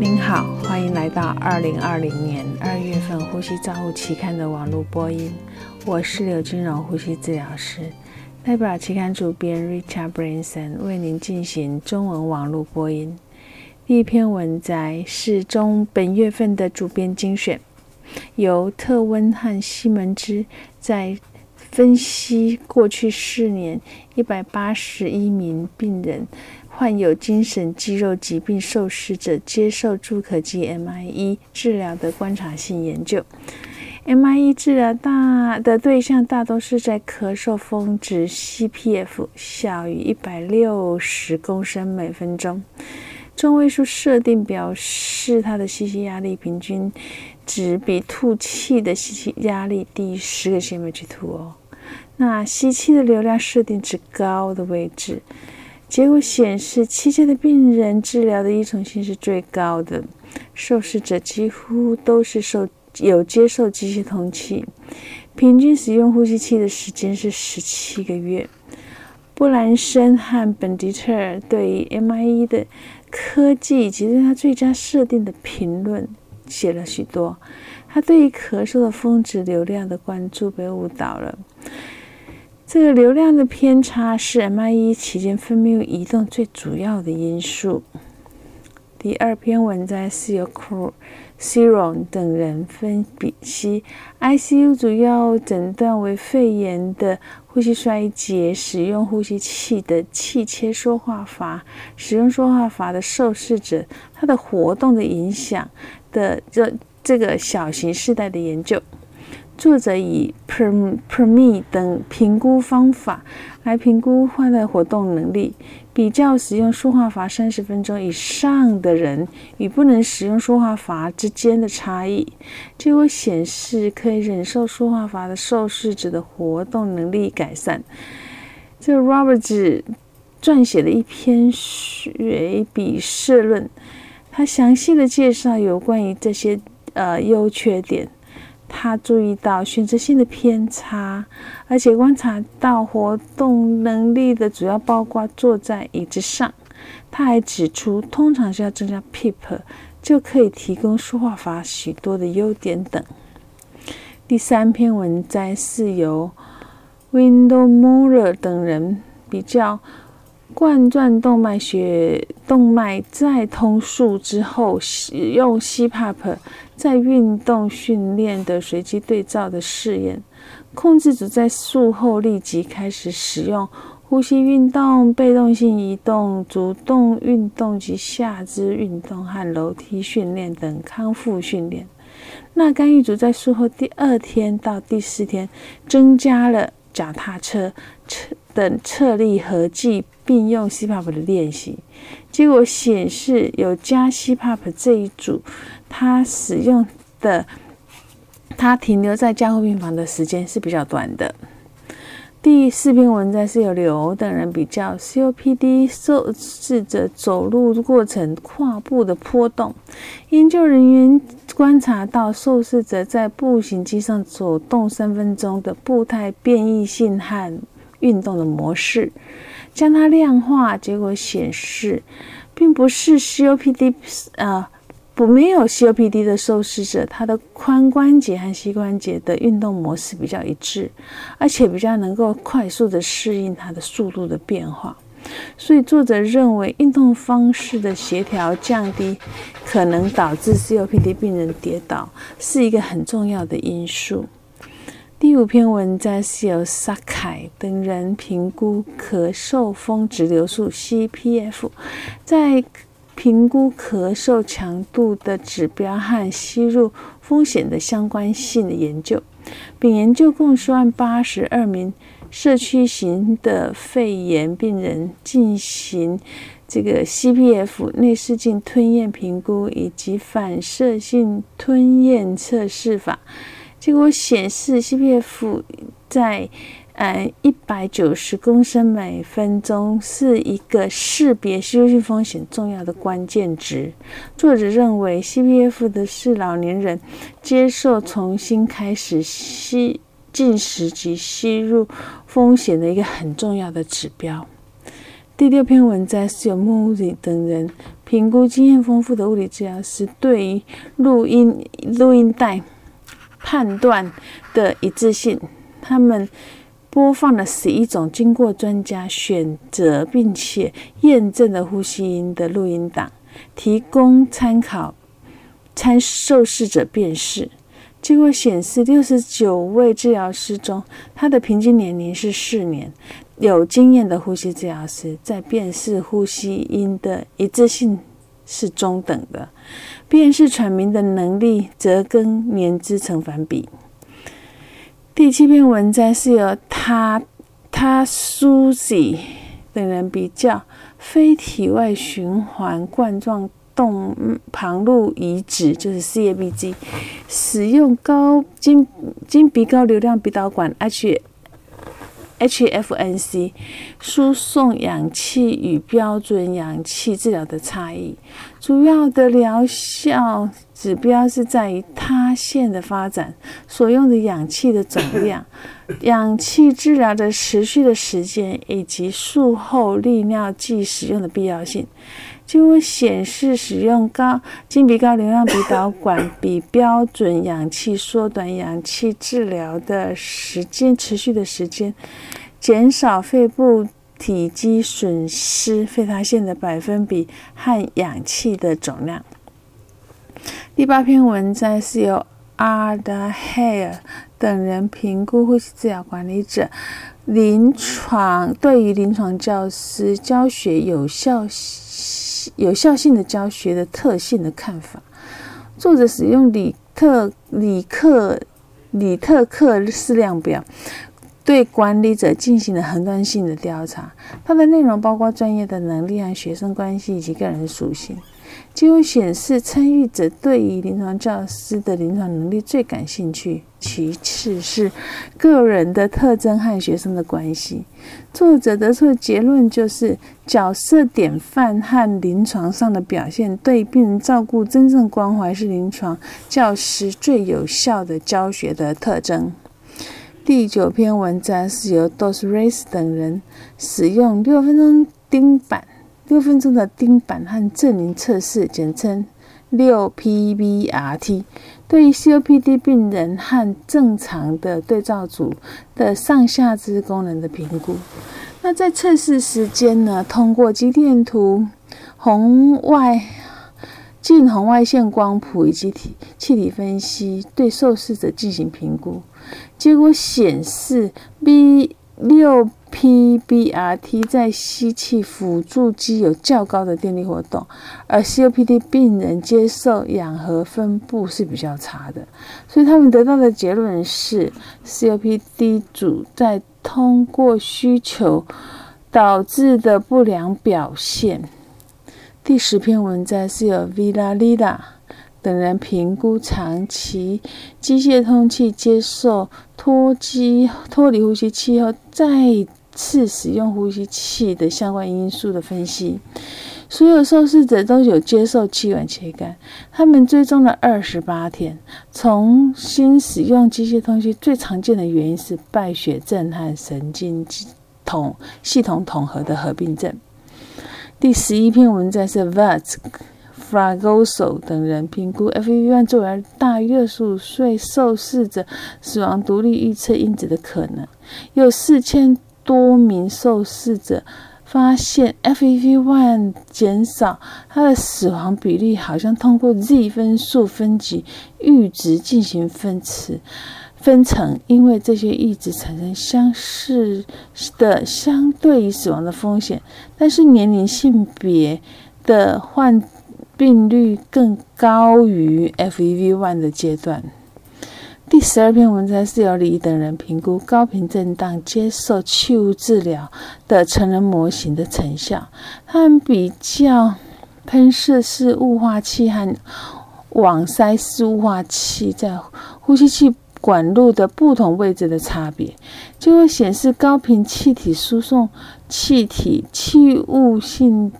您好，欢迎来到二零二零年二月份《呼吸照护期刊》的网络播音。我是刘金荣呼吸治疗师，代表期刊主编 Richard Branson 为您进行中文网络播音。第一篇文摘是中本月份的主编精选，由特温和西门之在分析过去四年一百八十一名病人。患有精神肌肉疾病受试者接受助可剂 MIE 治疗的观察性研究。MIE 治疗大的对象大多是在咳嗽峰值 CPF 小于一百六十公升每分钟，中位数设定表示它的吸气压力平均值比吐气的吸气压力低十个 cm2 哦。那吸气的流量设定值高的位置。结果显示，期间的病人治疗的依从性是最高的，受试者几乎都是受有接受机械通气，平均使用呼吸器的时间是十七个月。布兰森和本迪特对于 MIE 的科技以及对它最佳设定的评论写了许多，他对于咳嗽的峰值流量的关注被误导了。这个流量的偏差是 MIE 期间分泌物移动最主要的因素。第二篇文摘是由 c i r o n 等人分析 ICU 主要诊断为肺炎的呼吸衰竭，使用呼吸器的气切说话阀，使用说话阀的受试者，他的活动的影响的这这个小型世代的研究。作者以 Per Perme 等评估方法来评估患的活动能力，比较使用说话阀三十分钟以上的人与不能使用说话阀之间的差异。结果显示，可以忍受说话阀的受试者的活动能力改善。这 Roberts 撰写了一篇学比社论，他详细的介绍有关于这些呃优缺点。他注意到选择性的偏差，而且观察到活动能力的主要包括坐在椅子上。他还指出，通常需要增加 PEEP 就可以提供说话法许多的优点等。第三篇文摘是由 Window Moore 等人比较。冠状动脉血动脉再通术之后，使用 CPAP 在运动训练的随机对照的试验，控制组在术后立即开始使用呼吸运动、被动性移动、主动运动及下肢运动和楼梯训练等康复训练。那干预组在术后第二天到第四天增加了脚踏车、车等侧立合计。并用 CPAP 的练习，结果显示有加 CPAP 这一组，他使用的他停留在加护病房的时间是比较短的。第四篇文章是由刘等人比较 COPD 受试者走路过程跨步的波动，研究人员观察到受试者在步行机上走动三分钟的步态变异性和运动的模式。将它量化，结果显示，并不是 COPD，呃，不没有 COPD 的受试者，他的髋关节和膝关节的运动模式比较一致，而且比较能够快速的适应它的速度的变化。所以作者认为，运动方式的协调降低可能导致 COPD 病人跌倒，是一个很重要的因素。第五篇文章是由萨凯等人评估咳嗽峰值流速 （CPF） 在评估咳嗽强度的指标和吸入风险的相关性的研究，并研究共数万八十二名社区型的肺炎病人进行这个 CPF 内视镜吞咽评估以及反射性吞咽测试法。结果显示，CPF 在呃一百九十公升每分钟是一个识别吸入性风险重要的关键值。作者认为，CPF 的是老年人接受重新开始吸进食及吸入风险的一个很重要的指标。第六篇文章是由 Moody 等人评估经验丰富的物理治疗师对于录音录音带判断的一致性。他们播放了十一种经过专家选择并且验证的呼吸音的录音档，提供参考参受试者辨识。结果显示，六十九位治疗师中，他的平均年龄是四年。有经验的呼吸治疗师在辨识呼吸音的一致性是中等的，辨识喘鸣的能力则跟年资成反比。第七篇文章是由他他苏西等人比较非体外循环冠状。动旁路移植就是 CABG，使用高经经鼻高流量鼻导管 H HFNC 输送氧气与标准氧气治疗的差异，主要的疗效指标是在于塌陷的发展、所用的氧气的总量、氧气治疗的持续的时间以及术后利尿剂使用的必要性。就会显示，使用高经鼻高流量鼻导管比标准氧气缩短氧气治疗的时间、持续的时间，减少肺部体积损失、肺塌陷的百分比和氧气的总量。第八篇文章是由 a r d a Hare 等人评估呼吸治疗管理者临床对于临床教师教学有效。有效性的教学的特性的看法。作者使用里特里克里特克式量表，对管理者进行了横断性的调查。它的内容包括专业的能力和学生关系以及个人属性。结果显示，参与者对于临床教师的临床能力最感兴趣，其次是个人的特征和学生的关系。作者得出的结论就是，角色典范和临床上的表现对病人照顾真正关怀是临床教师最有效的教学的特征。第九篇文章是由 Dos Reis 等人使用六分钟钉板。六分钟的钉板和证明测试，简称六 PBRT，对于 COPD 病人和正常的对照组的上下肢功能的评估。那在测试时间呢？通过肌电图、红外近红外线光谱以及体气体分析，对受试者进行评估。结果显示，B 六。PBRT 在吸气辅助机有较高的电力活动，而 COPD 病人接受氧合分布是比较差的，所以他们得到的结论是 COPD 组在通过需求导致的不良表现。第十篇文章是由 Villalida 等人评估长期机械通气接受脱机脱离呼吸器后再。次使用呼吸器的相关因素的分析，所有受试者都有接受气管切开。他们追踪了二十八天，重新使用机械通气最常见的原因是败血症和神经系统系统统合的合并症。第十一篇文章是 Vats Fragoso 等人评估 FEV1 作为大约数岁受试者死亡独立预测因子的可能，有四千。多名受试者发现 FEV1 减少，它的死亡比例好像通过 Z 分数分级阈值进行分次分层，因为这些阈值产生相似的相对于死亡的风险，但是年龄性别的患病率更高于 FEV1 的阶段。第十二篇文章是由李等人评估高频震荡接受气雾治疗的成人模型的成效。他们比较喷射式雾化器和网塞式雾化器在呼吸器管路的不同位置的差别，就会显示高频气体输送气体气雾性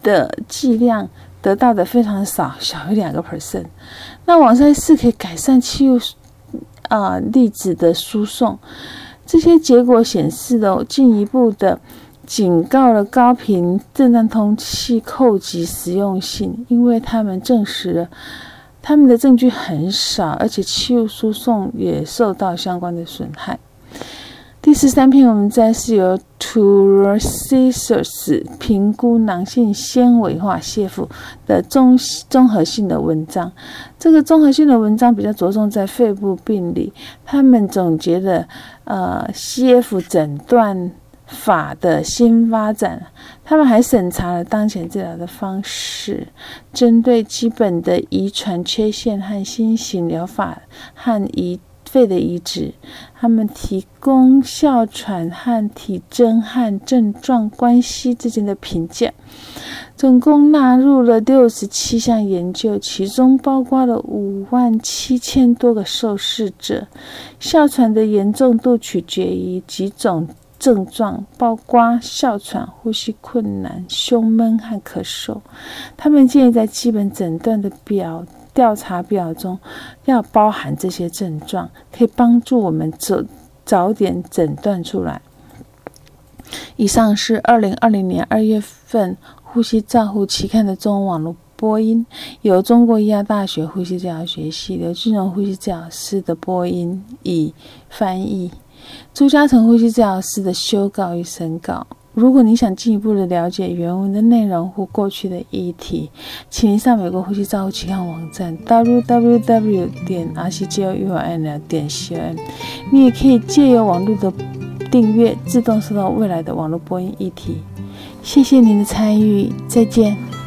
的剂量得到的非常少，小于两个 percent。那网塞式可以改善气雾。啊，粒子的输送，这些结果显示了进一步的警告了高频震荡通气扣及实用性，因为他们证实了他们的证据很少，而且气雾输送也受到相关的损害。第十三篇文章是由 Tourisers 评估囊性纤维化蟹腹的综综合性的文章。这个综合性的文章比较着重在肺部病理，他们总结了呃 CF 诊断法的新发展。他们还审查了当前治疗的方式，针对基本的遗传缺陷和新型疗法和遗。肺的移植，他们提供哮喘和体征和症状关系之间的评价，总共纳入了六十七项研究，其中包括了五万七千多个受试者。哮喘的严重度取决于几种症状，包括哮喘、呼吸困难、胸闷和咳嗽。他们建议在基本诊断的表。调查表中要包含这些症状，可以帮助我们早早点诊断出来。以上是二零二零年二月份《呼吸照护期刊》的中文网络播音，由中国医药大学呼吸治疗学系刘俊荣呼吸治疗师的播音与翻译，朱嘉诚呼吸治疗师的修稿与审稿。如果你想进一步的了解原文的内容或过去的议题，请您上美国呼吸照护期刊网站 www 点 r c g o u n l 点 c o m。你也可以借由网络的订阅，自动收到未来的网络播音议题。谢谢您的参与，再见。